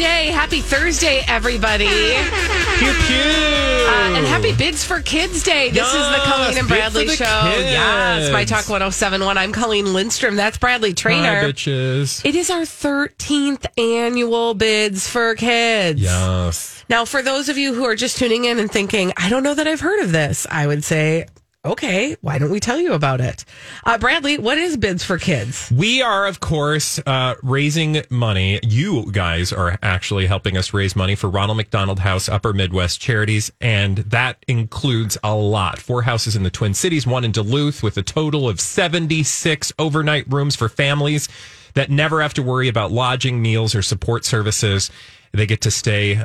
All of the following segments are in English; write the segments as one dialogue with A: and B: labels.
A: Yay, happy Thursday, everybody.
B: Pew pew.
A: Uh, and happy Bids for Kids Day. This is the
B: Yes,
A: Colleen and Bradley show.
B: kids.
A: Yes, My Talk 1071. I'm Colleen Lindstrom. That's Bradley
B: Hi,
A: Trainer.
B: bitches.
A: It is our 13th annual Bids for Kids.
B: Yes.
A: Now, for those of you who are just tuning in and thinking, I don't know that I've heard of this, I would say, okay, why don't we tell you about it? Uh, Bradley, what is Bids for Kids?
B: We are, of course, uh, raising money. You guys are actually helping us raise money for Ronald McDonald House Upper Midwest Charities, and that includes a lot. Four houses in the Twin Cities, one in Duluth, with a total of 76 overnight rooms for families that never have to worry about lodging, meals, or support services. They get to stay uh,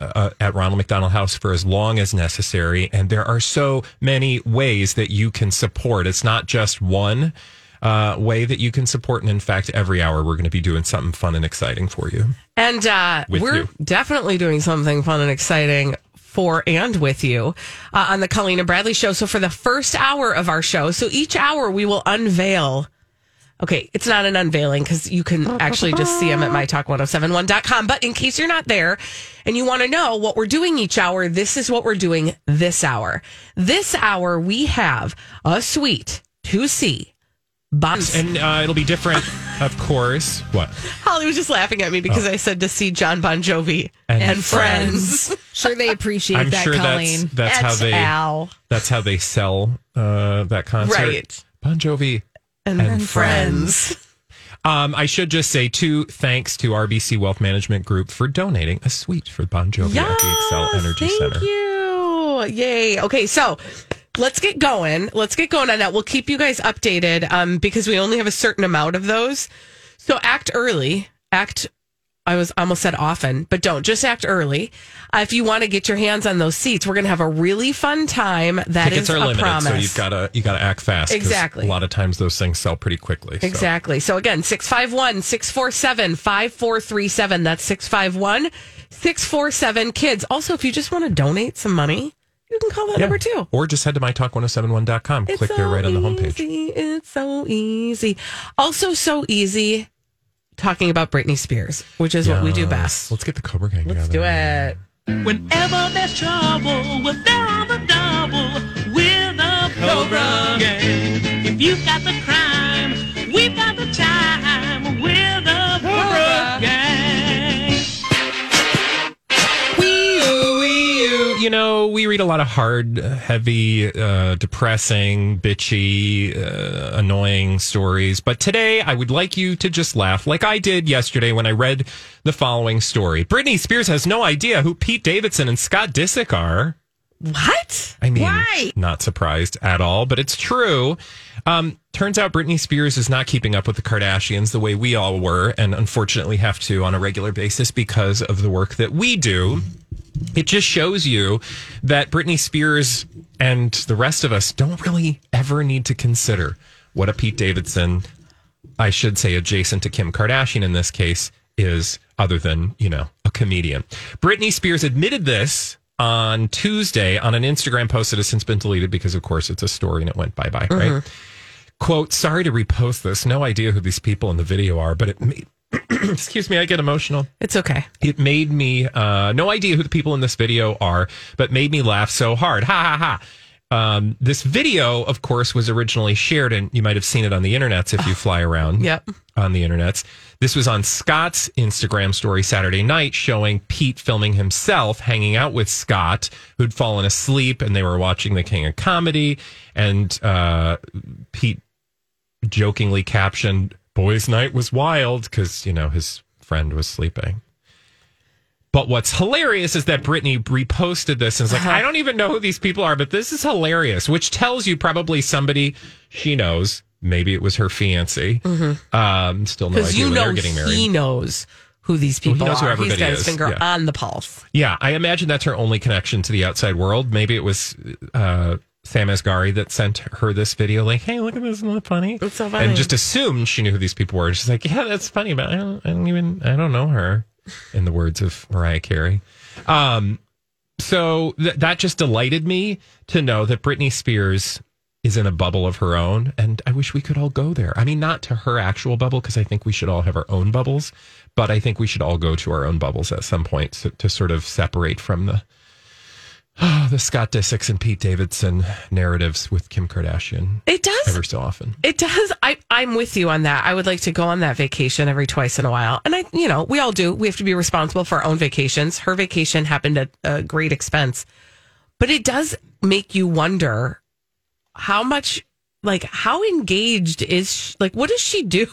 B: uh, at Ronald McDonald House for as long as necessary. And there are so many ways that you can support. It's not just one uh, way that you can support. And in fact, every hour we're going to be doing something fun and exciting for you.
A: And uh, we're
B: you.
A: definitely doing something fun and exciting for and with you uh, on the Colleen and Bradley show. So for the first hour of our show, so each hour we will unveil. Okay, it's not an unveiling because you can actually just see them at mytalk1071.com. But in case you're not there and you want to know what we're doing each hour, this is what we're doing this hour. This hour, we have a suite to see. Bonds.
B: And uh, it'll be different, of course. What?
A: Holly was just laughing at me because I said to see John Bon Jovi
B: And
A: and, friends.
C: Sure, they appreciate
B: I'm
C: that,
B: sure
C: Colleen.
B: that's, that's how they
A: Al.
B: that's how they sell uh, that concert.
A: Right.
B: Bon Jovi
A: and,
B: And
A: friends.
B: Um, I should just say two thanks to RBC Wealth Management Group for donating a suite for Bon Jovi at the Xcel Energy
A: thank
B: Center.
A: Thank you. Yay. Okay, so let's get going. Let's get going on that. We'll keep you guys updated um, because we only have a certain amount of those. So act early. Act. I was almost said often, but don't just act early. Uh, if you want to get your hands on those seats, we're going to have a really fun time. That
B: Tickets
A: is a
B: limited,
A: promise.
B: so you've got to you got to act fast.
A: Exactly.
B: A lot of times those things sell pretty quickly. so.
A: Exactly. So again, 651 647 5437. That's 651 647 kids. Also, if you just want to donate some money, you can call that
B: Yeah.
A: number too.
B: Or just head to mytalk1071.com. Click there right on the homepage.
A: Easy. It's so easy. Also, so easy talking about Britney Spears, which is what we do best.
B: Let's get the Cobra Gang
A: Let's
B: together.
A: do it.
D: Whenever there's trouble, we're there on the double with the Cobra Gang. If you've got the crime,
B: You know, we read a lot of hard, heavy, uh, depressing, bitchy, uh, annoying stories. But today, I would like you to just laugh like I did yesterday when I read the following story. Britney Spears has no idea who Pete Davidson and Scott Disick are.
A: What?
B: I mean,
C: Why?
B: not surprised at all, but it's true. Um, turns out Britney Spears is not keeping up with the Kardashians the way we all were, and unfortunately have to on a regular basis because of the work that we do. It just shows you that Britney Spears and the rest of us don't really ever need to consider what a Pete Davidson, I should say adjacent to Kim Kardashian in this case, is other than, you know, a comedian. Britney Spears admitted this on Tuesday on an Instagram post that has since been deleted because, of course, it's a story and it went bye bye, right? Quote, sorry to repost this. No idea who these people in the video are, but it made, excuse me, I get emotional.
A: It's okay.
B: It made me, uh, no idea who the people in this video are, but made me laugh so hard. Ha ha ha. Um, this video, of course, was originally shared, and you might have seen it on the internets if you fly around.
A: Yep.
B: On the internets. This was on Scott's Instagram story Saturday night, showing Pete filming himself hanging out with Scott, who'd fallen asleep, and they were watching The King of Comedy. And uh, Pete jokingly captioned, Boys' night was wild because, you know, his friend was sleeping. But what's hilarious is that Britney reposted this and is like, I don't even know who these people are, but this is hilarious, which tells you probably somebody she knows. Maybe it was her fiancé. Um, still no idea
A: you know
B: they're getting married.
A: he knows who these
B: Well, he
A: people
B: knows who
A: are. He's got his
B: is,
A: finger
B: yeah.
A: on the pulse.
B: Yeah, I imagine that's her only connection to the outside world. Maybe it was uh, Sam Asghari that sent her this video, like, "Hey, look at this, isn't that funny?"
A: It's so funny.
B: and just assumed she knew who these people were. She's like, "Yeah, that's funny, but I don't, I don't even, I don't know her." In the words of Mariah Carey. Um, so th- that just delighted me to know that Britney Spears is in a bubble of her own, and I wish we could all go there. I mean, not to her actual bubble because I think we should all have our own bubbles, but I think we should all go to our own bubbles at some point to, to sort of separate from the the Scott Disick and Pete Davidson narratives with Kim Kardashian
A: It does.
B: ever so often.
A: It does. I, I'm with you on that. I would like to go on that vacation every twice in a while. And I, you know, we all do. We have to be responsible for our own vacations. Her vacation happened at a great expense. But it does make you wonder how much, like, how engaged is, she, like, what does she do?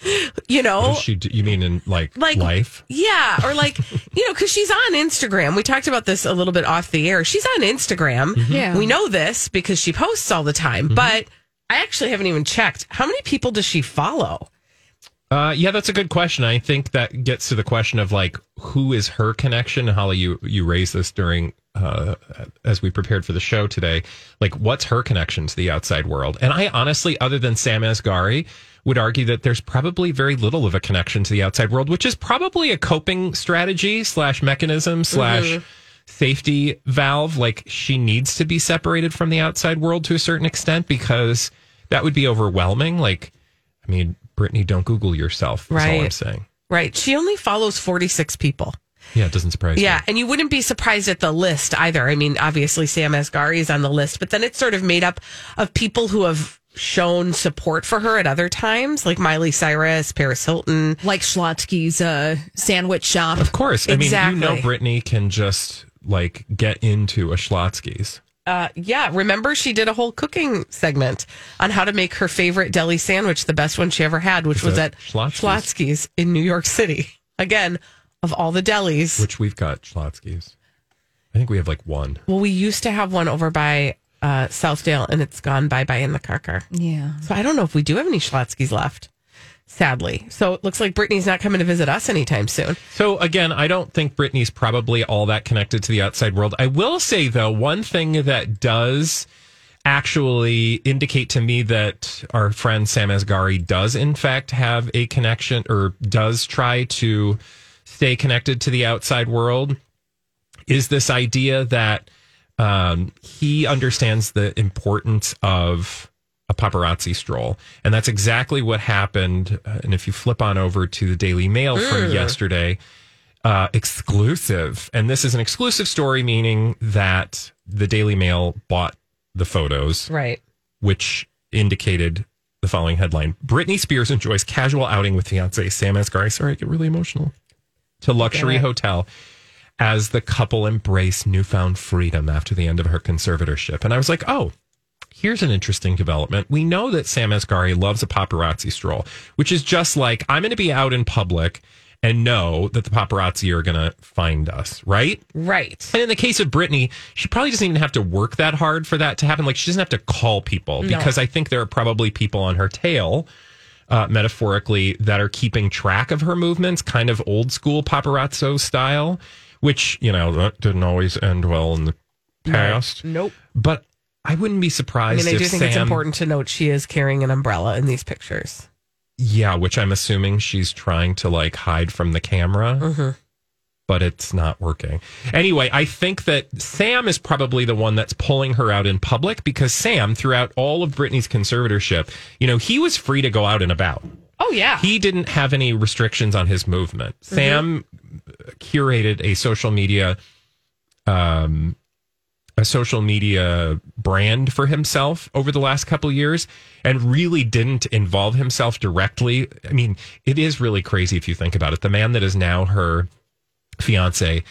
A: you know?
B: What does she do? You mean in like,
A: like
B: life?
A: Yeah, or like you know, because she's on Instagram. We talked about this a little bit off the air. She's on Instagram.
B: Mm-hmm.
C: Yeah.
A: we know this because she posts all the time. But I actually haven't even checked how many people does she follow.
B: Uh, yeah, that's a good question. I think that gets to the question of like who is her connection. Holly, you you raised this during uh, as we prepared for the show today. Like, what's her connection to the outside world? And I honestly, other than Sam Asghari, would argue that there's probably very little of a connection to the outside world, which is probably a coping strategy slash mechanism slash safety valve. Like, she needs to be separated from the outside world to a certain extent because that would be overwhelming. Like, I mean, Britney, don't Google yourself. That's all I'm saying.
A: Right, she only follows forty six people.
B: Yeah, it doesn't surprise
A: Yeah,
B: me.
A: and you wouldn't be surprised at the list either. I mean, obviously Sam Asghari is on the list, but then it's sort of made up of people who have shown support for her at other times, like Miley Cyrus, Paris Hilton.
C: like Schlotzsky's uh, sandwich shop.
B: Of course. I mean, you
A: Exactly.
B: know, Britney can just like get into a Schlotzsky's.
A: Uh, yeah, remember she did a whole cooking segment on how to make her favorite deli sandwich, the best one she ever had, which was at
B: Schlotzsky's?
A: Schlotzsky's in New York City. Again, of all the delis.
B: which we've got Schlotzsky's. I think we have like one.
A: well, we used to have one over by uh, Southdale, and it's gone bye bye in the Carcar.
C: Yeah.
A: So I don't know if we do have any Schlotzsky's left, sadly. So it looks like Britney's not coming to visit us anytime soon.
B: So again, I don't think Britney's probably all that connected to the outside world. I will say though, one thing that does actually indicate to me that our friend Sam Asghari does in fact have a connection or does try to stay connected to the outside world is this idea that um, he understands the importance of a paparazzi stroll. And that's exactly what happened. Uh, and if you flip on over to the Daily Mail from yesterday, uh, exclusive. And this is an exclusive story, meaning that the Daily Mail bought the photos,
A: Right.
B: which indicated the following headline Britney Spears enjoys casual outing with fiance Sam Asghari. Sorry, I get really emotional. To luxury
A: it.
B: hotel as the couple embrace newfound freedom after the end of her conservatorship. And I was like, oh, here's an interesting development. We know that Sam Asghari loves a paparazzi stroll, which is just like I'm going to be out in public and know that the paparazzi are going to find us, right?
A: Right.
B: And in the case of Britney, she probably doesn't even have to work that hard for that to happen. Like she doesn't have to call people because I think there are probably people on her tail, uh, metaphorically, that are keeping track of her movements, kind of old school paparazzo style, which, you know, that didn't always end well in the past.
A: Nope.
B: But I wouldn't be surprised.
A: I mean, I do think
B: Sam,
A: it's important to note she is carrying an umbrella in these pictures.
B: Yeah, which I'm assuming she's trying to like hide from the camera.
A: Mm-hmm.
B: But it's not working. Anyway, I think that Sam is probably the one that's pulling her out in public because Sam, throughout all of Britney's conservatorship, you know, he was free to go out and about.
A: Oh, yeah.
B: He didn't have any restrictions on his movement. Sam curated a social media um, a social media brand for himself over the last couple years and really didn't involve himself directly. I mean, it is really crazy if you think about it. The man that is now her fiance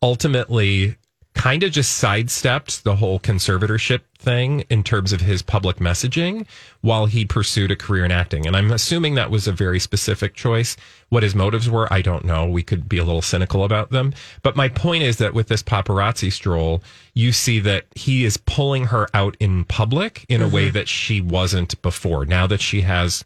B: ultimately kind of just sidestepped the whole conservatorship thing in terms of his public messaging while he pursued a career in acting. And I'm assuming that was a very specific choice. What his motives were, I don't know. We could be a little cynical about them. But my point is that with this paparazzi stroll, you see that he is pulling her out in public in a mm-hmm. way that she wasn't before. Now that she has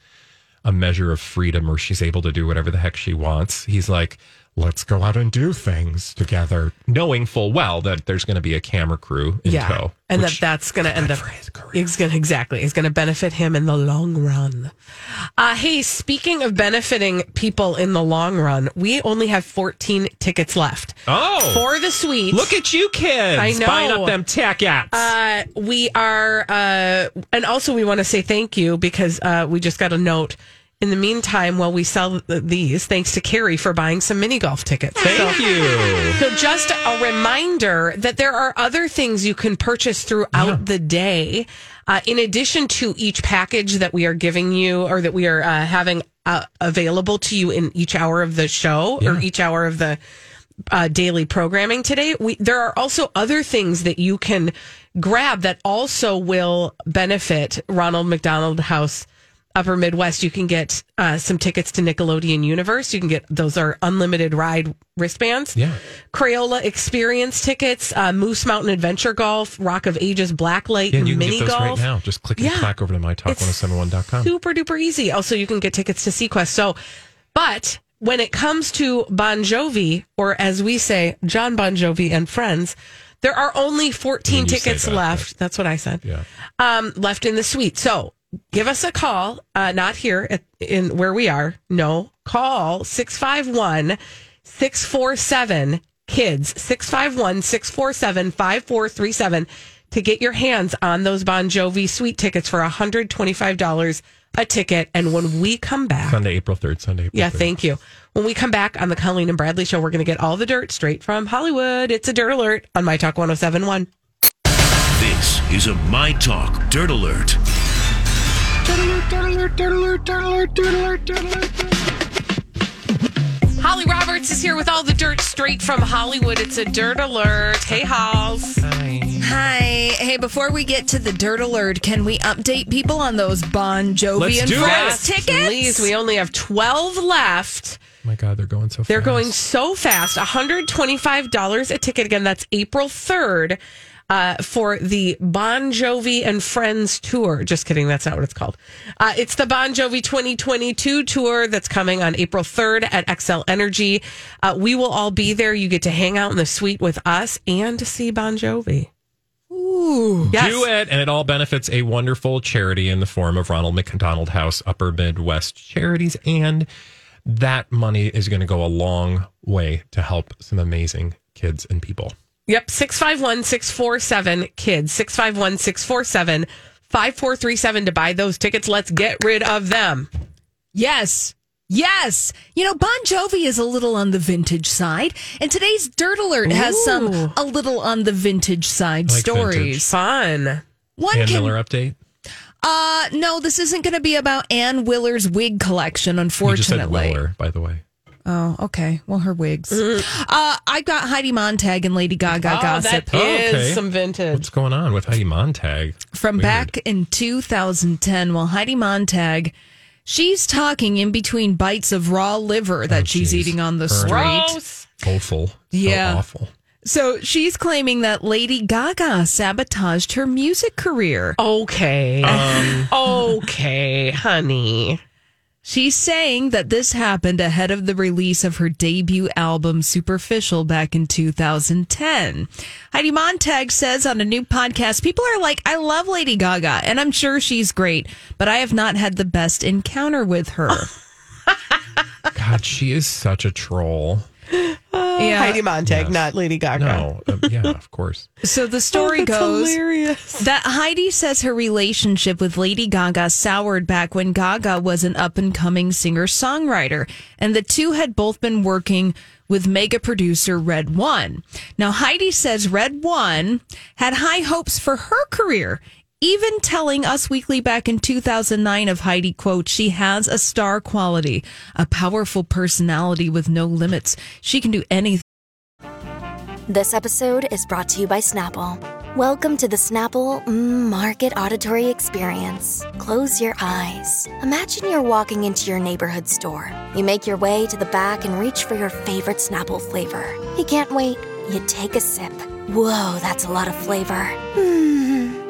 B: a measure of freedom where she's able to do whatever the heck she wants. He's like, let's go out and do things together, knowing full well that there's going to be a camera crew in
A: yeah,
B: tow.
A: and that that's going to end up.
B: for his career.
A: It's going to exactly. It's going to benefit him in the long run. Uh, hey, speaking of benefiting people in the long run, we only have 14 tickets left
B: oh,
A: for the suite.
B: look at you kids
A: I know.
B: buying up them tickets.
A: Uh, we are, uh, and also we want to say thank you because uh, we just got a note. In the meantime, while we sell these, thanks to Carrie for buying some mini golf tickets.
B: Thank
A: So-
B: you.
A: So, just a reminder that there are other things you can purchase throughout the day, uh, in addition to each package that we are giving you or that we are uh, having uh, available to you in each hour of the show or each hour of the uh, daily programming today. We there are also other things that you can grab that also will benefit Ronald McDonald House. Upper Midwest, you can get uh, some tickets to Nickelodeon Universe. You can get those are unlimited ride wristbands.
B: Yeah.
A: Crayola Experience tickets, uh, Moose Mountain Adventure Golf, Rock of Ages Blacklight,
B: Yeah, and you can
A: Mini
B: get those
A: Golf.
B: right now. Just click and
A: Yeah.
B: clack over to mytalk1071.com.
A: Super duper easy. Also, you can get tickets to SeaQuest. So, but when it comes to Bon Jovi, or as we say, John Bon Jovi and friends, there are only 14
B: When you say
A: tickets
B: that,
A: left. That's what I said.
B: Yeah.
A: Um, left in the suite. So give us a call. Uh, not here at, in where we are. No, call 651 647 kids 651 647 5437 to get your hands on those Bon Jovi suite tickets for $125 a ticket. And when we come back,
B: Sunday, April 3rd. Sunday, April
A: yeah,
B: 3rd.
A: thank you. When we come back on the Colleen and Bradley show, we're going to get all the dirt straight from Hollywood. It's a dirt alert on My Talk 1071.
E: This is a My Talk Dirt Alert.
A: Holly Roberts is here with all the dirt straight from Hollywood. It's a dirt alert. Hey, Halls.
C: Hi. Hi. Hey, before we get to the dirt alert, can we update people on those Bon Jovi
B: Let's
C: and
B: do
C: Friends
B: it.
C: tickets?
A: Please, we only have 12 left.
B: Oh my God, they're going so fast.
A: They're going so fast. $125 a ticket. Again, that's April 3rd uh, for the Bon Jovi and Friends tour. Just kidding. That's not what it's called. Uh, it's the Bon Jovi 2022 tour that's coming on April 3rd at Xcel Energy. Uh, we will all be there. You get to hang out in the suite with us and to see Bon Jovi. Ooh. Yes.
B: Do it, and it all benefits a wonderful charity in the form of Ronald McDonald House Upper Midwest Charities, and that money is going to go a long way to help some amazing kids and people.
A: Yep, 651 647 kids, 651 647 5437 to buy those tickets. Let's get rid of them.
C: Yes. Yes. You know, Bon Jovi is a little on the vintage side, and today's Dirt Alert has
A: Ooh.
C: some a little on the vintage side
B: Like
C: stories.
B: vintage.
A: Fun.
C: One
B: Ann
C: can
B: Miller update.
C: uh no, this isn't going to be about Ann Willer's wig collection, unfortunately.
B: You just said
C: unfortunately.
B: Willer, by the way.
C: Oh, okay. Well, her wigs. Uh, I've got Heidi Montag and Lady Gaga
A: Oh,
C: gossip
A: that is
B: okay.
A: some vintage.
B: What's going on with Heidi Montag?
C: from
B: Weird.
C: back in 2010. Well, Heidi Montag, she's talking in between bites of raw liver that
B: Oh,
C: she's eating on the
B: Her-
C: street.
A: Gross.
B: Awful. So
C: Yeah.
B: awful.
C: So she's claiming that Lady Gaga sabotaged her music career.
A: Okay.
B: Um,
A: okay, honey.
C: She's saying that this happened ahead of the release of her debut album, Superficial, back in 2010. Heidi Montag says on a new podcast, people are like, I love Lady Gaga, and I'm sure she's great, but I have not had the best encounter with her.
B: God, she is such a troll.
C: Yeah.
A: Heidi Montag,
B: Yes.
A: not Lady Gaga.
B: No, uh, yeah, of course.
C: So the story
A: Oh,
C: goes
A: hilarious.
C: that Heidi says her relationship with Lady Gaga soured back when Gaga was an up and coming singer songwriter, and the two had both been working with mega producer Red One. Now, Heidi says Red One had high hopes for her career, even telling Us Weekly back in 2009 of Heidi, quote, she has a star quality, a powerful personality with no limits. She can do anything.
F: This episode is brought to you by Snapple. Welcome to the Snapple Market Auditory Experience. Close your eyes. Imagine you're walking into your neighborhood store. You make your way to the back and reach for your favorite Snapple flavor. You can't wait. You take a sip. Whoa, that's a lot of flavor. Hmm,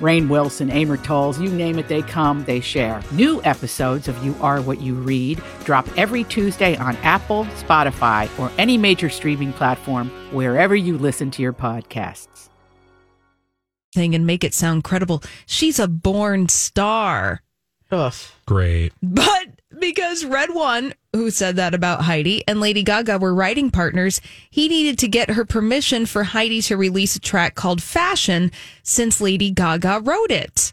G: Rainn Wilson, Amor Towles, you name it, they come, they share. New episodes of You Are What You Read drop every Tuesday on Apple, Spotify, or any major streaming platform wherever you listen to your podcasts.
C: Thing and make it sound credible. She's a born star.
A: Ugh.
B: Great.
C: But because Red One, who said that about Heidi, and Lady Gaga were writing partners, he needed to get her permission for Heidi to release a track called Fashion since Lady Gaga wrote it.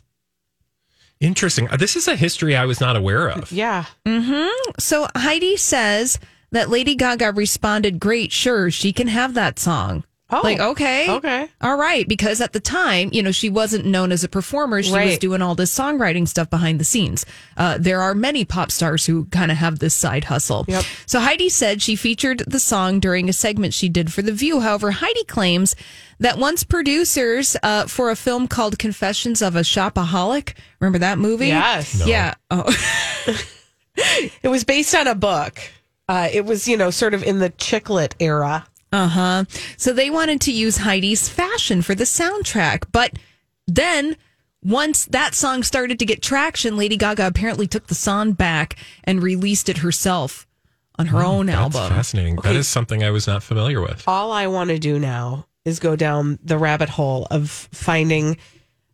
B: Interesting. Uh, This is a history I was not aware of.
A: Yeah. Mm-hmm.
C: So Heidi says that Lady Gaga responded, Great, sure, she can have that song.
A: Oh,
C: like, okay.
A: okay.
C: All right. Because at the time, you know, she wasn't known as a performer. She was doing all this songwriting stuff behind the scenes. Uh, there are many pop stars who kind of have this side hustle.
A: Yep.
C: So Heidi said she featured the song during a segment she did for The View. However, Heidi claims that once producers uh, for a film called Confessions of a Shopaholic, remember that movie?
A: Yes. No.
C: Yeah. Oh.
A: It was based on a book. Uh, it was, you know, sort of in the chick lit era.
C: Uh huh. So they wanted to use Heidi's fashion for the soundtrack. But then once that song started to get traction, Lady Gaga apparently took the song back and released it herself on her own
B: That's
C: album.
B: fascinating. That
A: Okay.
B: is something I was not familiar with.
A: All I want to do now is go down the rabbit hole of finding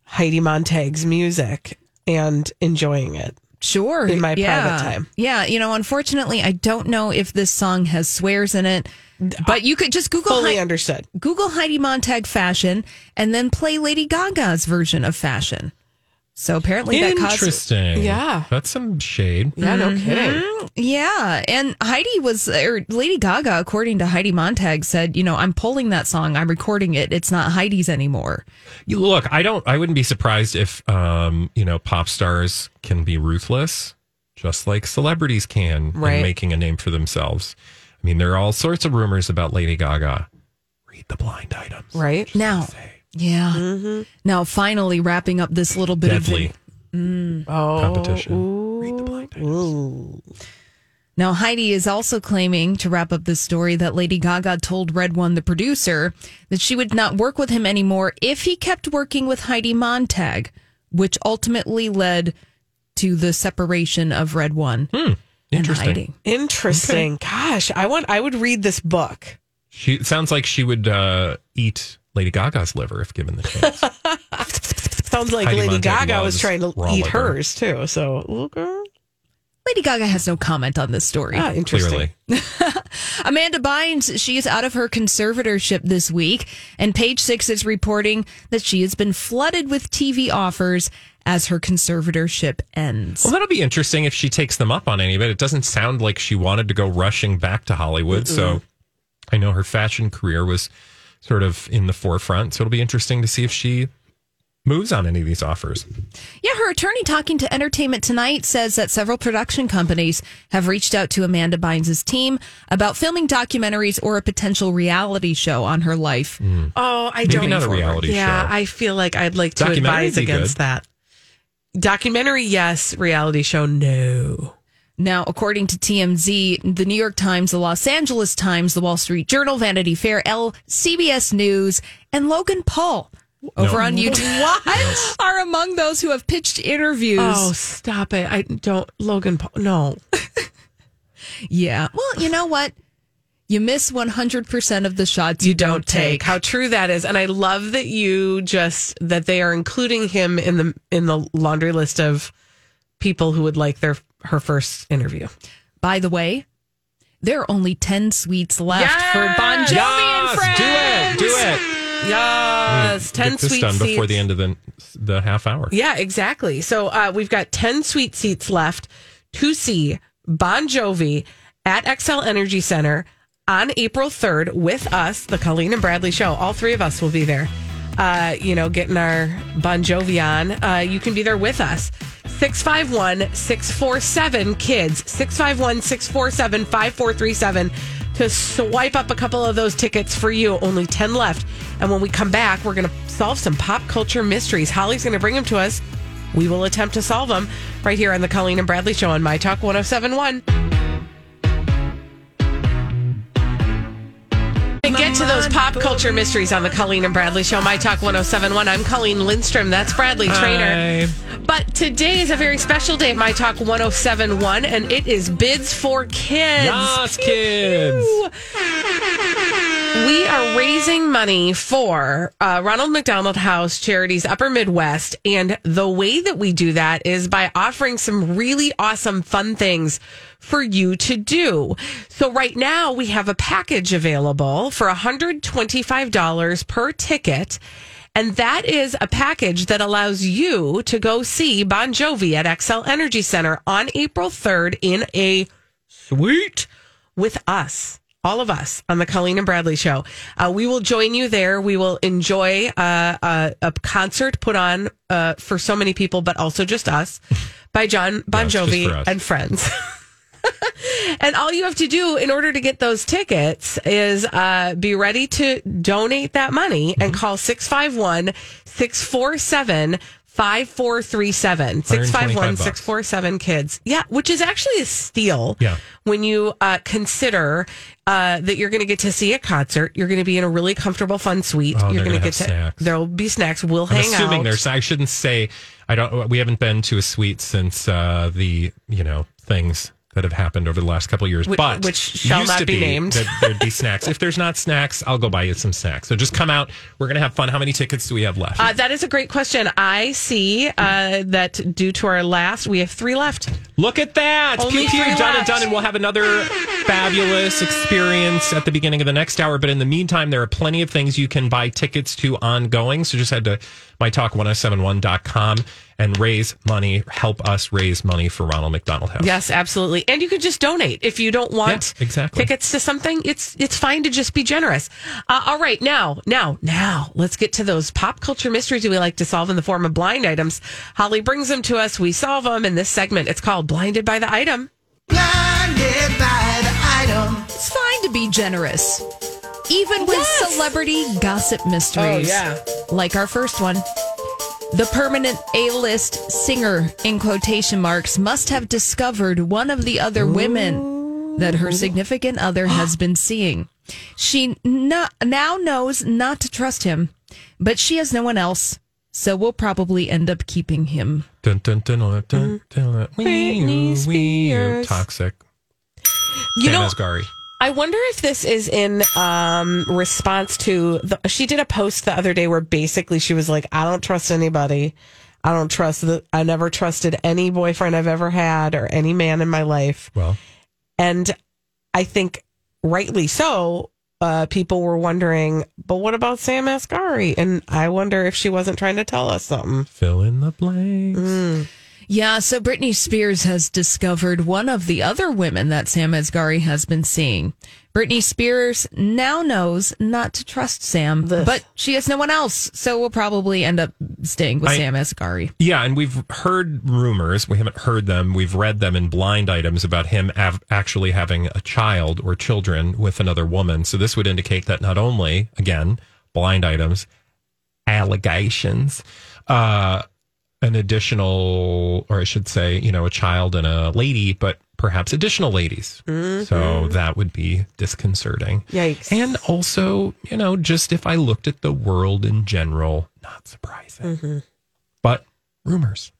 A: Heidi Montag's music and enjoying it.
C: Sure.
A: In my
C: yeah.
A: private time.
C: Yeah. You know, unfortunately, I don't know if this song has swears in it, but you could just Google
A: Fully
C: Hei-
A: understood.
C: Google Heidi Montag fashion and then play Lady Gaga's version of fashion. So apparently that caused
B: Interesting.
A: Yeah.
B: That's some shade.
A: Yeah, no kidding.
C: Yeah, and Heidi was or Lady Gaga, according to Heidi Montag, said, you know, I'm pulling that song, I'm recording it. It's not Heidi's anymore.
B: You- Look, I don't. I wouldn't be surprised if, um, you know, pop stars can be ruthless, just like celebrities can,
A: Right.
B: in making a name for themselves. I mean, there are all sorts of rumors about Lady Gaga. Read the blind items.
A: Right?
C: Now, yeah. Mm-hmm. Now, finally, wrapping up this little bit
B: Deadly
C: of Mm.
A: Oh.
B: competition. Read the blind items.
C: Now, Heidi is also claiming to wrap up this story that Lady Gaga told Red One, the producer, that she would not work with him anymore if he kept working with Heidi Montag, which ultimately led to the separation of Red One and
B: Interesting.
C: Heidi.
A: Interesting. Gosh, I want I would read this book.
B: She it sounds like she would uh, eat Lady Gaga's liver if given the chance.
A: Sounds like
B: Heidi
A: Lady
B: Montag
A: Gaga was trying to eat
B: liver.
A: hers too. So okay.
C: Lady Gaga has no comment on this story.
A: ah, interesting.
B: Clearly,
C: Amanda Bynes, she is out of her conservatorship this week, and Page Six is reporting that she has been flooded with TV offers as her conservatorship ends.
B: well, that'll be interesting if she takes them up on any of it. It doesn't sound like she wanted to go rushing back to Hollywood. So I know her fashion career was sort of in the forefront. So it'll be interesting to see if she moves on any of these offers.
C: Yeah, her attorney talking to Entertainment Tonight says that several production companies have reached out to Amanda Bynes' team about filming documentaries or a potential reality show on her life. Hmm.
A: Oh, I
B: Maybe
A: don't.
B: not a reality
A: yeah,
B: show.
A: I feel like I'd like to advise against
B: good.
A: that. Documentary, yes. Reality show, no.
C: Now, according to TMZ, the New York Times, the Los Angeles Times, the Wall Street Journal, Vanity Fair, Elle, CBS News, and Logan Paul over
B: No.
C: on YouTube are among those who have pitched interviews.
A: Oh, stop it! I don't. Logan Paul. No.
C: Yeah. Well, you know what? You miss 100% of the shots you,
A: you don't take. How true that is, and I love that you just that they are including him in the in the laundry list of people who would like their her first interview.
C: By the way, there are only 10 suites left for Bon Jovi and
B: Yes,
C: friends.
B: do it, do it.
A: Yes, ten
B: Get this
A: sweet
B: done
A: seats
B: before the end of the the half hour.
A: Yeah, exactly. So uh, we've got 10 sweet seats left to see Bon Jovi at Xcel Energy Center on April 3rd with us, the Colleen and Bradley Show. All three of us will be there, uh, you know, getting our Bon Jovi on. Uh, you can be there with us. 651 647 kids, 651 647 5437 to swipe up a couple of those tickets for you. Only 10 left. And when we come back, we're going to solve some pop culture mysteries. Holly's going to bring them to us. We will attempt to solve them right here on the Colleen and Bradley Show on My Talk 1071. Get to those pop culture mysteries on the Colleen and Bradley Show, My Talk 1071. I'm Colleen Lindstrom. That's Bradley Trainer. But today is a very special day at My Talk 1071, and it is Bids for Kids.
B: Yes, kids.
A: We are raising money for uh, Ronald McDonald House Charities Upper Midwest. And the way that we do that is by offering some really awesome, fun things for you to do. So, right now, we have a package available for $125 per ticket. And that is a package that allows you to go see Bon Jovi at Xcel Energy Center on April 3rd in a suite with us, all of us on the Colleen and Bradley show. Uh, we will join you there. We will enjoy uh, a, a concert put on uh, for so many people, but also just us by John Bon Jovi and friends. and all you have to do in order to get those tickets is uh, be ready to donate that money and
B: Mm-hmm.
A: call 651 647 5437 651 647 kids. Yeah, which is actually a steal.
B: Yeah.
A: When you uh, consider uh, that you're going to get to see a concert, you're going to be in a really comfortable, fun suite.
B: Oh,
A: you're going to get to.
B: snacks.
A: There'll be snacks. We'll
B: I'm
A: hang
B: assuming
A: out.
B: there's. I shouldn't say. I don't. We haven't been to a suite since uh, the you know things that have happened over the last couple of years.
A: Which-
B: but
A: which shall
B: used
A: not
B: to
A: be named.
B: That there'd be snacks. If there's not snacks, I'll go buy you some snacks. So just come out. We're gonna have fun. How many tickets do we have left?
A: Uh, that is a great question. I see uh, that due to our last, we have three left.
B: Look at that.
A: Only
B: Pew done and done. And we'll have another fabulous experience at the beginning of the next hour. But in the meantime, there are plenty of things you can buy tickets to ongoing. So just had to mytalk1071.com and raise money, help us raise money for Ronald McDonald House.
A: Yes, absolutely. And you could just donate if you don't want
B: Yeah, exactly.
A: tickets to something. It's it's fine to just be generous. Uh, all right, now, now, now, let's get to those pop culture mysteries we like to solve in the form of blind items. Holly brings them to us. We solve them in this segment. It's called "Blinded by the Item."
H: Blinded by the item.
C: It's fine to be generous, even with
A: Yes.
C: celebrity gossip mysteries.
A: Oh, yeah.
C: Like our first one. The permanent A list singer, in quotation marks, must have discovered one of the other women that her significant other has been seeing. She no, now knows not to trust him, but she has no one else, so we'll probably end up keeping him.
B: Dun, dun, dun, dun, dun, dun.
A: Britney
B: Wee, wee,
A: Spears.
B: Toxic.
A: You
B: Sam
A: know,
B: Asghari.
A: I wonder if this is in um, response to the. She did a post the other day where basically she was like, "I don't trust anybody. I don't trust the. I never trusted any boyfriend I've ever had or any man in my life."
B: Well,
A: And I think rightly so. Uh, people were wondering, but what about Sam Asghari? And I wonder if she wasn't trying to tell us something.
B: fill in the blanks.
A: Mm.
C: Yeah, so Britney Spears has discovered one of the other women that Sam Asghari has been seeing. Britney Spears now knows not to trust Sam,
A: Ugh.
C: but she has no one else, so we'll probably end up staying with
B: I-
C: Sam Asghari.
B: Yeah, and we've heard rumors. We haven't heard them. We've read them in blind items about him av- actually having a child or children with another woman. So this would indicate that not only, again, blind items, allegations, uh, an additional, or I should say, you know, a child and a lady, but perhaps additional ladies. So mm-hmm. that would be disconcerting.
A: Yikes.
B: And also, you know, just if I looked at the world in general, not surprising. Mm-hmm. But rumors.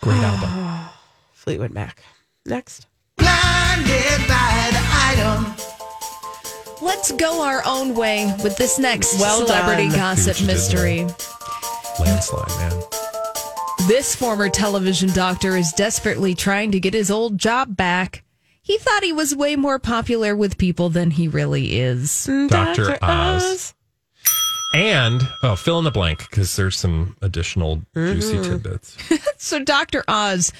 B: Great album.
A: Fleetwood Mac. Next.
H: Blinded by the item.
C: let's go our own way with this next
A: Well
C: celebrity
A: done.
C: gossip
B: See what you did
C: mystery.
B: Landslide, man.
C: This former television doctor is desperately trying to get his old job back. He thought he was way more popular with people than he really is.
B: Dr. Oz. And, oh, fill in the blank because there's some additional juicy
C: Mm-hmm.
B: tidbits.
C: So Dr. Oz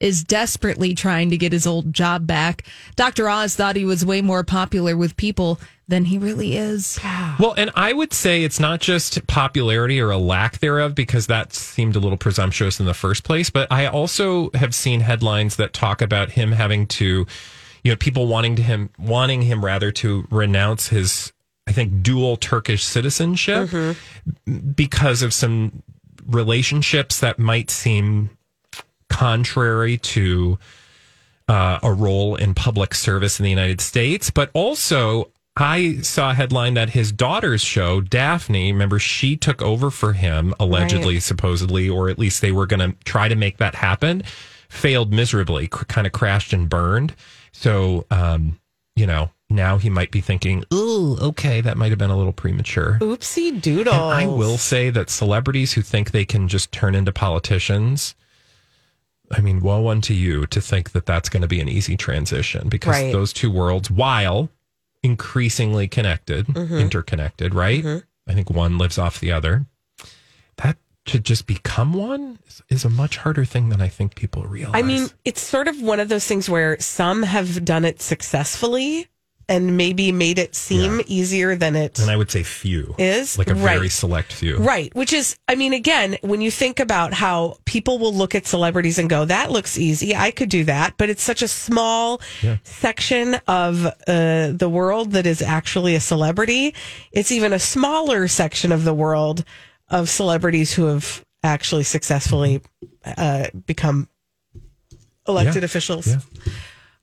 C: is desperately trying to get his old job back. Dr. Oz thought he was way more popular with people than he really is.
B: Well, and I would say it's not just popularity or a lack thereof, because that seemed a little presumptuous in the first place. But I also have seen headlines that talk about him having to, you know, people wanting to him wanting him rather to renounce his, I think, dual Turkish citizenship because of some relationships that might seem contrary to uh, a role in public service in the United States, but also I saw a headline that his daughter's show, Daphne, remember she took over for him, allegedly, supposedly, or at least they were going to try to make that happen, failed miserably, cr- kind of crashed and burned. So, um, you know, now he might be thinking, ooh, okay, that might have been a little premature.
A: Oopsie doodle.
B: I will say that celebrities who think they can just turn into politicians, I mean, woe unto you to think that that's going to be an easy transition because
A: Right.
B: those two worlds, while increasingly connected,
A: Mm-hmm.
B: interconnected, right? I think one lives off the other. That to just become one is, is a much harder thing than I think people realize.
A: I mean, it's sort of one of those things where some have done it successfully and maybe made it seem easier than it
B: and I would say few
A: is.
B: like a very select few.
A: Right. Which is, I mean, again, when you think about how people will look at celebrities and go, that looks easy. I could do that. But it's such a small section of uh, the world that is actually a celebrity. It's even a smaller section of the world of celebrities who have actually successfully uh, become elected
B: Yeah.
A: officials.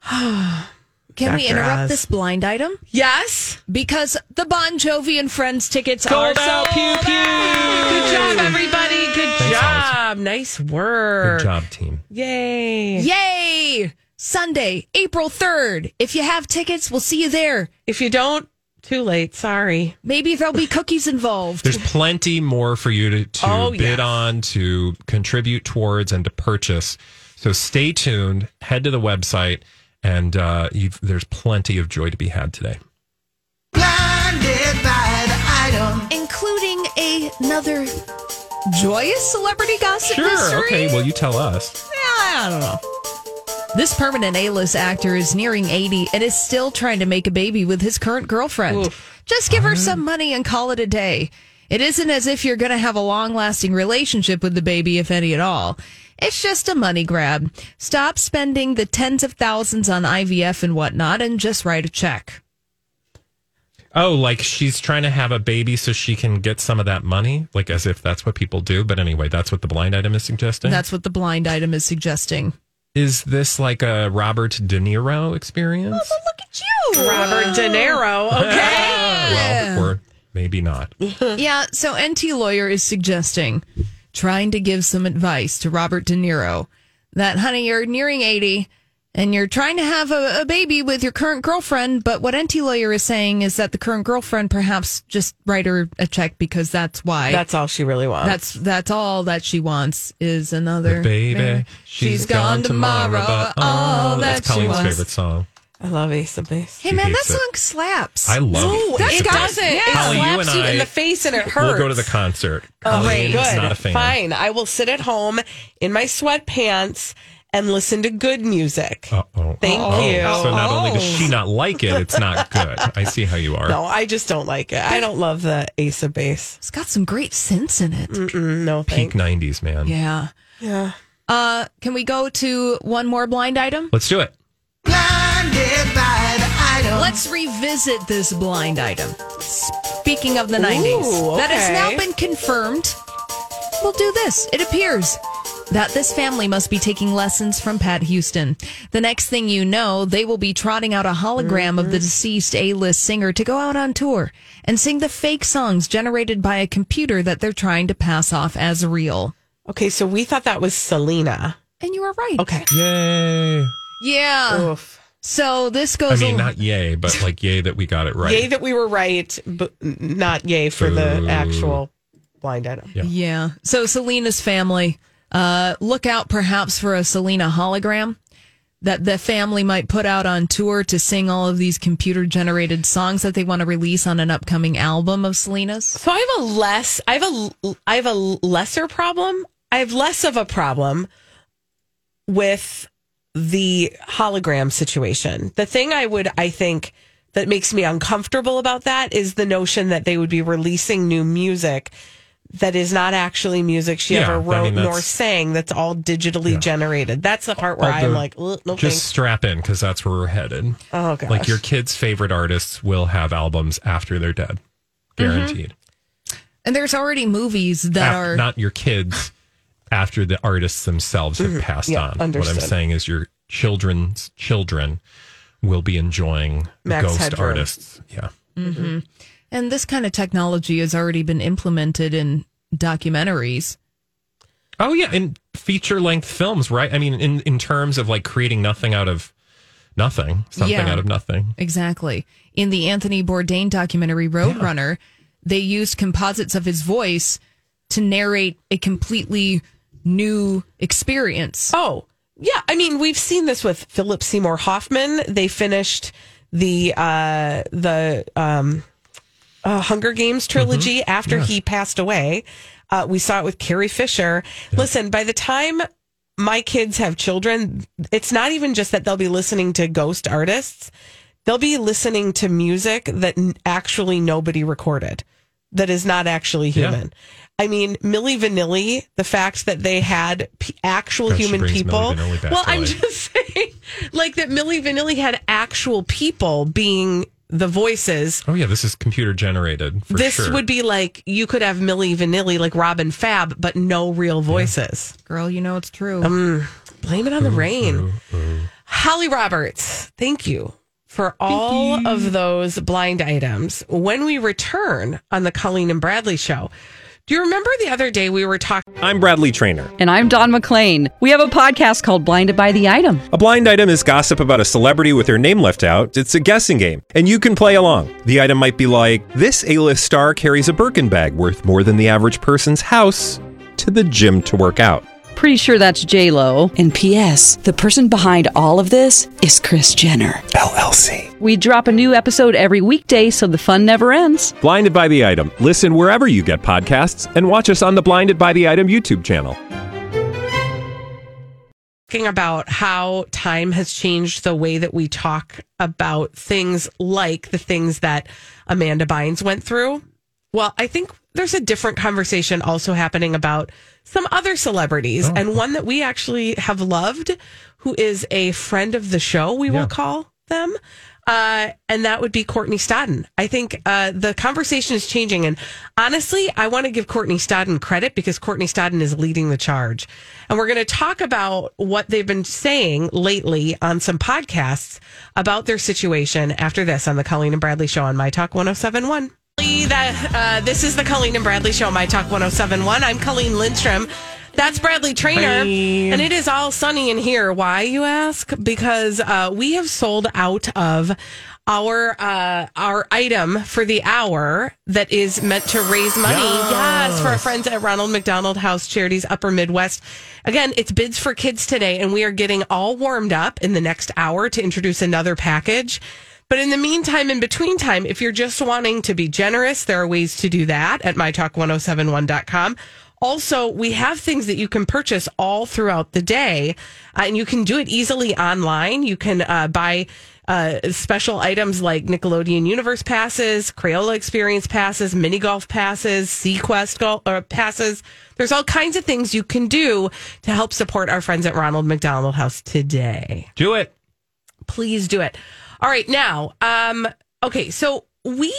B: Yeah.
C: Can we interrupt
A: Oz.
C: this blind item?
A: Yes.
C: Because the Bon Jovi and Friends tickets
B: Sold
C: are
B: out.
C: sold
B: Pew, pew.
C: out.
A: Good job, everybody. Good
B: Thanks,
A: job. Nice work.
B: Good job, team.
A: Yay.
C: Yay! Sunday, April 3rd. If you have tickets, we'll see you there.
A: If you don't, too late. Sorry.
C: Maybe there'll be cookies involved.
B: There's plenty more for you to, to
A: Oh,
B: bid
A: yes.
B: on, to contribute towards, and to purchase. So stay tuned. Head to the website, and uh, you've, there's plenty of joy to be had today.
H: Blinded by the item.
C: including a- another joyous celebrity gossip
B: Sure.
C: mystery.
B: Okay. Well, you tell us.
C: Yeah, I don't know. This permanent A-list actor is nearing 80 and is still trying to make a baby with his current girlfriend. Just give her some money and call it a day. It isn't as if you're going to have a long-lasting relationship with the baby, if any at all. It's just a money grab. Stop spending the tens of thousands on IVF and whatnot and just write a check.
B: Oh, like she's trying to have a baby so she can get some of that money, like as if that's what people do. But anyway, that's what the blind item is suggesting.
C: That's what the blind item is suggesting.
B: is this like a Robert De Niro experience?
C: Oh, look at you,
A: Robert De Niro. Okay.
B: well, or maybe not.
C: yeah, so Enty Lawyer is suggesting trying to give some advice to Robert De Niro that, honey, you're nearing 80 and you're trying to have a, a baby with your current girlfriend. But what Enty Lawyer is saying is that the current girlfriend perhaps just write her a check because that's why.
A: That's all she really wants.
C: that's that's all that she wants is another
B: The baby,
C: she's gone tomorrow.
B: but
C: all that
B: that's
C: she
B: Colleen's
C: wants.
B: favorite song.
A: I love Ace of Base.
C: Hey
B: She
C: man, that
B: hates it.
C: song slaps.
B: I love
A: No,
B: it.
A: it
B: It's the best.
A: doesn't. It
B: Holly, you
A: slaps
B: and
A: you
B: I
A: in the face and it hurts.
B: We'll go to the concert.
A: Oh,
B: Colleen
A: good.
B: is not a fan.
A: Fine. I will sit at home in my sweatpants and listen to good music.
B: Uh-oh.
A: Thank
B: Oh,
A: you.
B: So not only does she not like it, it's not good. I see how you are.
A: No, I just don't like it. I don't love the Ace of Base.
C: It's got some great sense in it.
A: No,
B: Peak
A: thanks.
B: 90s, man.
C: Yeah.
A: Yeah.
C: Uh, can we go to one more blind item?
B: Let's do it.
C: Let's revisit this blind item. Speaking of the 90s,
A: Ooh,
C: that has now been confirmed. We'll do this. It appears that this family must be taking lessons from Pat Houston. The next thing you know, they will be trotting out a hologram of the mm-hmm. deceased A-list singer to go out on tour and sing the fake songs generated by a computer that they're trying to pass off as real.
A: Okay, so we thought that was Selena.
C: And you were right.
A: Okay.
B: Yay.
C: Yeah.
A: Oof.
C: So this goes.
B: I
C: goes.
B: mean,
C: a-
B: not yay, but like yay that we got it right.
A: Yay that we were right, but not yay for the actual blind item.
B: Yeah.
C: Yeah. So Selena's family, uh, look out perhaps for a Selena hologram that the family might put out on tour to sing all of these computer generated songs that they want to release on an upcoming album of Selena's.
A: So I have a less, I have a, I have a lesser problem. I have less of a problem with the hologram situation. The thing I would, I think, that makes me uncomfortable about that is the notion that they would be releasing new music that is not actually music she
B: Yeah,
A: ever
B: I
A: wrote
B: mean,
A: nor sang. That's all digitally generated. That's the part where
B: All
A: I'm like, no
B: just
A: thanks.
B: strap in because that's where we're headed.
A: Oh gosh.
B: Like your kids' favorite artists will have albums after they're dead,
A: Mm-hmm.
B: guaranteed.
C: And there's already movies that
B: Af-
C: are
B: not your kids after the artists themselves have passed
A: Mm-hmm. Yeah,
B: on. What I'm saying is your children's children will be enjoying
A: Max
B: ghost
A: Headroom.
B: artists. Yeah.
C: and this kind of technology has already been implemented in documentaries.
B: Oh yeah, in feature length films, right? I mean, in in terms of like creating nothing out of nothing, something
C: Yeah.
B: out of nothing.
C: Exactly. In the Anthony Bourdain documentary Roadrunner, they used composites of his voice to narrate a completely new experience.
A: Oh, yeah. I mean, we've seen this with Philip Seymour Hoffman. They finished the uh the um uh, Hunger Games trilogy after he passed away. Uh, we saw it with Carrie Fisher. Listen, by the time my kids have children, it's not even just that they'll be listening to ghost artists. They'll be listening to music that actually nobody recorded, that is not actually
B: Yeah.
A: human. I mean, Milli Vanilli, the fact that they had p- actual
B: God,
A: human people.
B: Milli Vanilli back
A: Well, I'm
B: life.
A: just saying, like that Milli Vanilli had actual people being the voices.
B: Oh yeah, this is computer generated for
A: this
B: sure.
A: would be like you could have Milli Vanilli, like Robin Fab, but no real voices.
C: Girl, you know it's true.
A: Um, blame it on the rain. Holly Roberts, thank you for all of those blind items. When we return on the Colleen and Bradley show, do you remember the other day we were talking?
I: I'm Bradley Traynor.
J: And I'm Don McClain. We have a podcast called Blinded by the Item.
I: A blind item is gossip about a celebrity with their name left out. It's a guessing game, and you can play along. The item might be like this: A-list star carries a Birkin bag worth more than the average person's house to the gym to work out.
J: Pretty sure that's J Lo.
K: And P.S. The person behind all of this is Kris Jenner.
I: LLC.
J: We drop a new episode every weekday, so the fun never ends.
I: Blinded by the item. Listen wherever you get podcasts, and watch us on the Blinded by the Item YouTube channel.
A: talking about how time has changed the way that we talk about things like the things that Amanda Bynes went through. Well, I think there's a different conversation also happening about some other celebrities, and one that we actually have loved, who is a friend of the show, we will call them. Uh, and that would be Courtney Stodden. I think uh, the conversation is changing. And honestly, I want to give Courtney Stodden credit because Courtney Stodden is leading the charge. And we're going to talk about what they've been saying lately on some podcasts about their situation after this on the Colleen and Bradley Show on My Talk 1071. That, uh, this is the Colleen and Bradley Show, My Talk 1071. I'm Colleen Lindstrom. That's Bradley Traynor. And it is all sunny in here. Why, you ask? Because uh, we have sold out of our uh, our item for the hour that is meant to raise money. Yes, for our friends at Ronald McDonald House Charities Upper Midwest. Again, it's bids for kids today, and we are getting all warmed up in the next hour to introduce another package. But in the meantime, in between time, if you're just wanting to be generous, there are ways to do that at mytalk1071.com. Also, we have things that you can purchase all throughout the day, uh, and you can do it easily online. You can uh, buy uh, special items like Nickelodeon Universe passes, Crayola Experience passes, mini golf passes, SeaQuest golf uh, passes. There's all kinds of things you can do to help support our friends at Ronald McDonald House today
B: Do it.
A: please do it. All right, now, um, okay, so we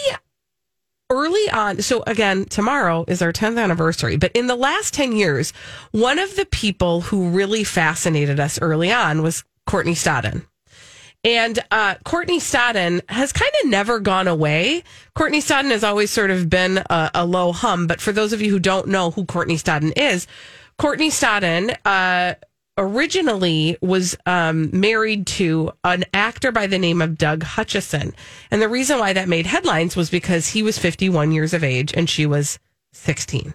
A: early on, so again, tomorrow is our 10th anniversary, but in the last 10 years, one of the people who really fascinated us early on was Courtney Stodden. And uh, Courtney Stodden has kind of never gone away. Courtney Stodden has always sort of been a, a low hum. But for those of you who don't know who Courtney Stodden is, Courtney Stodden uh, originally was um, married to an actor by the name of Doug Hutchison. And the reason why that made headlines was because he was 51 years of age and she was 16.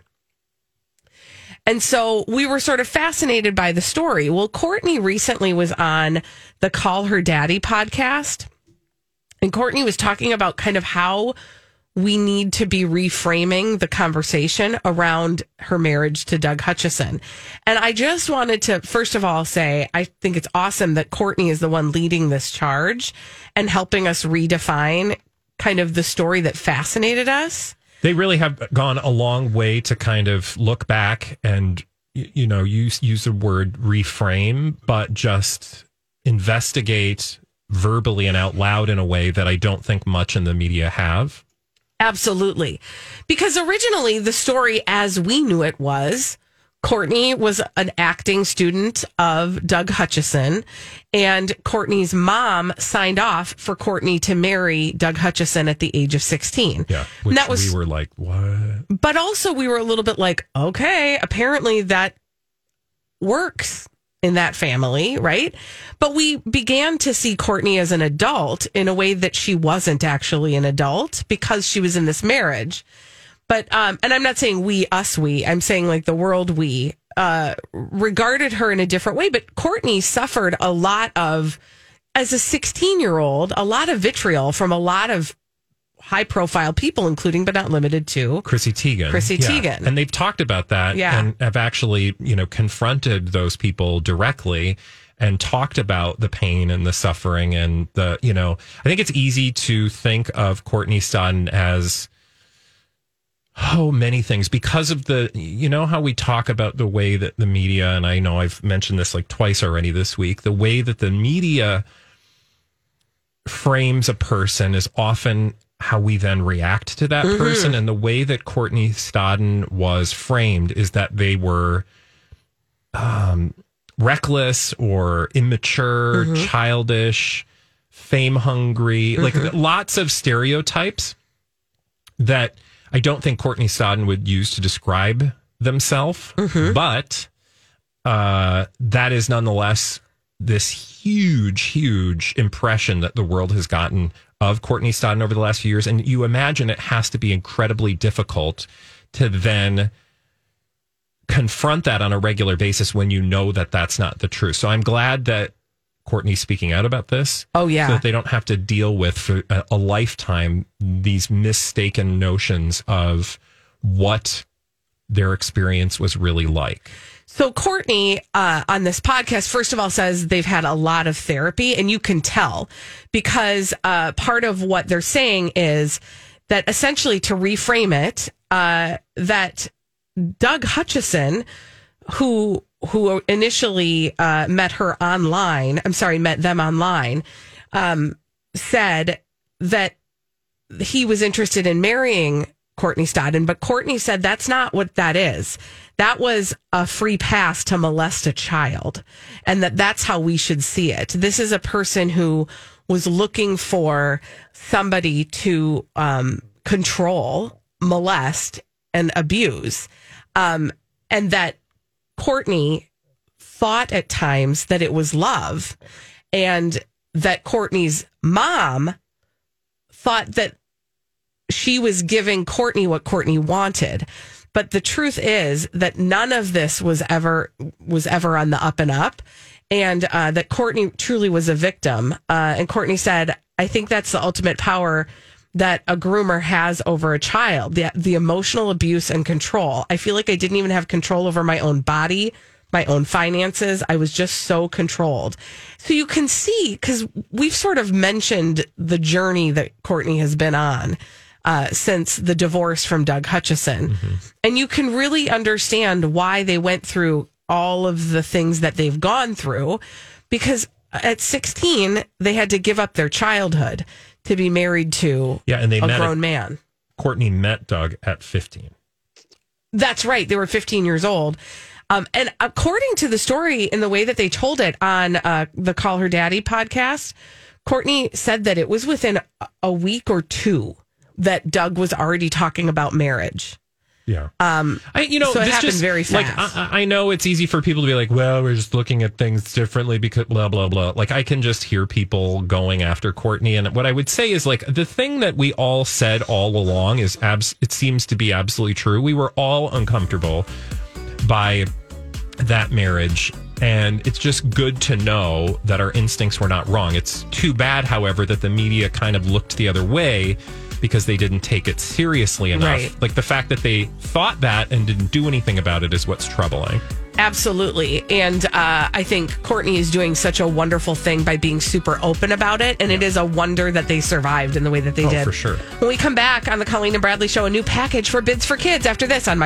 A: And so we were sort of fascinated by the story. Well, Courtney recently was on the Call Her Daddy podcast. And Courtney was talking about kind of how we need to be reframing the conversation around her marriage to Doug Hutchison. And I just wanted to, first of all, say I think it's awesome that Courtney is the one leading this charge and helping us redefine kind of the story that fascinated us.
B: They really have gone a long way to kind of look back and you know use use the word reframe, but just investigate verbally and out loud in a way that I don't think much in the media have.
A: Absolutely. Because originally the story as we knew it was Courtney was an acting student of Doug Hutchison, and Courtney's mom signed off for Courtney to marry Doug Hutchison at the age of 16.
B: Yeah,
A: And that was
B: we were like, what?
A: but also we were a little bit like, okay, apparently that works in that family, right? But we began to see Courtney as an adult in a way that she wasn't actually an adult because she was in this marriage. But um and I'm not saying we us we, I'm saying like the world we uh regarded her in a different way, but Courtney suffered a lot of as a 16-year-old, a lot of vitriol from a lot of high profile people including but not limited to
B: Chrissy Teigen.
A: Chrissy
B: Yeah.
A: Teigen.
B: And they've talked about that
A: Yeah.
B: and have actually, you know, confronted those people directly and talked about the pain and the suffering and the, you know, I think it's easy to think of Courtney Stodden as oh many things because of the you know how we talk about the way that the media and I know I've mentioned this like twice already this week the way that the media frames a person is often how we then react to that
L: Mhm.
B: person and the way that Courtney Stodden was framed is that they were um reckless or immature,
L: Mhm.
B: childish, fame hungry, like
L: Mhm.
B: lots of stereotypes that I don't think Courtney Stodden would use to describe themselves, but uh, that is nonetheless this huge, huge impression that the world has gotten of Courtney Stodden over the last few years. And you imagine it has to be incredibly difficult to then confront that on a regular basis when you know that that's not the truth. So I'm glad that Courtney's speaking out about this.
A: Oh, yeah.
B: So that they don't have to deal with for a, a lifetime these mistaken notions of what their experience was really like.
A: So Courtney uh, on this podcast, first of all, says they've had a lot of therapy, and you can tell because uh, part of what they're saying is that essentially to reframe it, uh, that Doug Hutchison, who who initially uh, met her online, I'm sorry, met them online, um, said that he was interested in marrying Courtney Stodden, but Courtney said that's not what that is. That was a free pass to molest a child, and that that's how we should see it. This is a person who was looking for somebody to um, control, molest, and abuse, um, and that Courtney thought at times that it was love, and that Courtney's mom thought that she was giving Courtney what Courtney wanted. But the truth is that none of this was ever was ever on the up and up, and uh, that Courtney truly was a victim. Uh, and Courtney said, "I think that's the ultimate power that a groomer has over a child: the the emotional abuse and control. I feel like I didn't even have control over my own body." My own finances. I was just so controlled. So you can see, because we've sort of mentioned the journey that Courtney has been on uh, since the divorce from Doug Hutchison. And you can really understand why they went through all of the things that they've gone through because at 16, they had to give up their childhood to be married to
B: Yeah, and they
A: a grown
B: at-
A: man.
B: Courtney met Doug at 15.
A: That's right. They were 15 years old. Um, and according to the story in the way that they told it on uh, the Call Her Daddy podcast, Courtney said that it was within a- a week or two that Doug was already talking about marriage.
B: Yeah.
A: Um,
B: I, you know,
A: so it
B: this
A: happened
B: just,
A: very
B: Like,
A: fast.
B: I, I know it's easy for people to be like, well, we're just looking at things differently because blah, blah, blah. Like, I can just hear people going after Courtney. And what I would say is, like, the thing that we all said all along is, abs- it seems to be absolutely true. We were all uncomfortable by that marriage. And it's just good to know that our instincts were not wrong. It's too bad, however, that the media kind of looked the other way because they didn't take it seriously enough.
A: Right.
B: Like the fact that they thought that and didn't do anything about it is what's troubling.
A: Absolutely. And uh, I think Courtney is doing such a wonderful thing by being super open about it. And it is a wonder that they survived in the way that they
B: Oh,
A: did.
B: for sure.
A: When we come back on the Colleen and Bradley show, a new package for Bids for Kids after this on my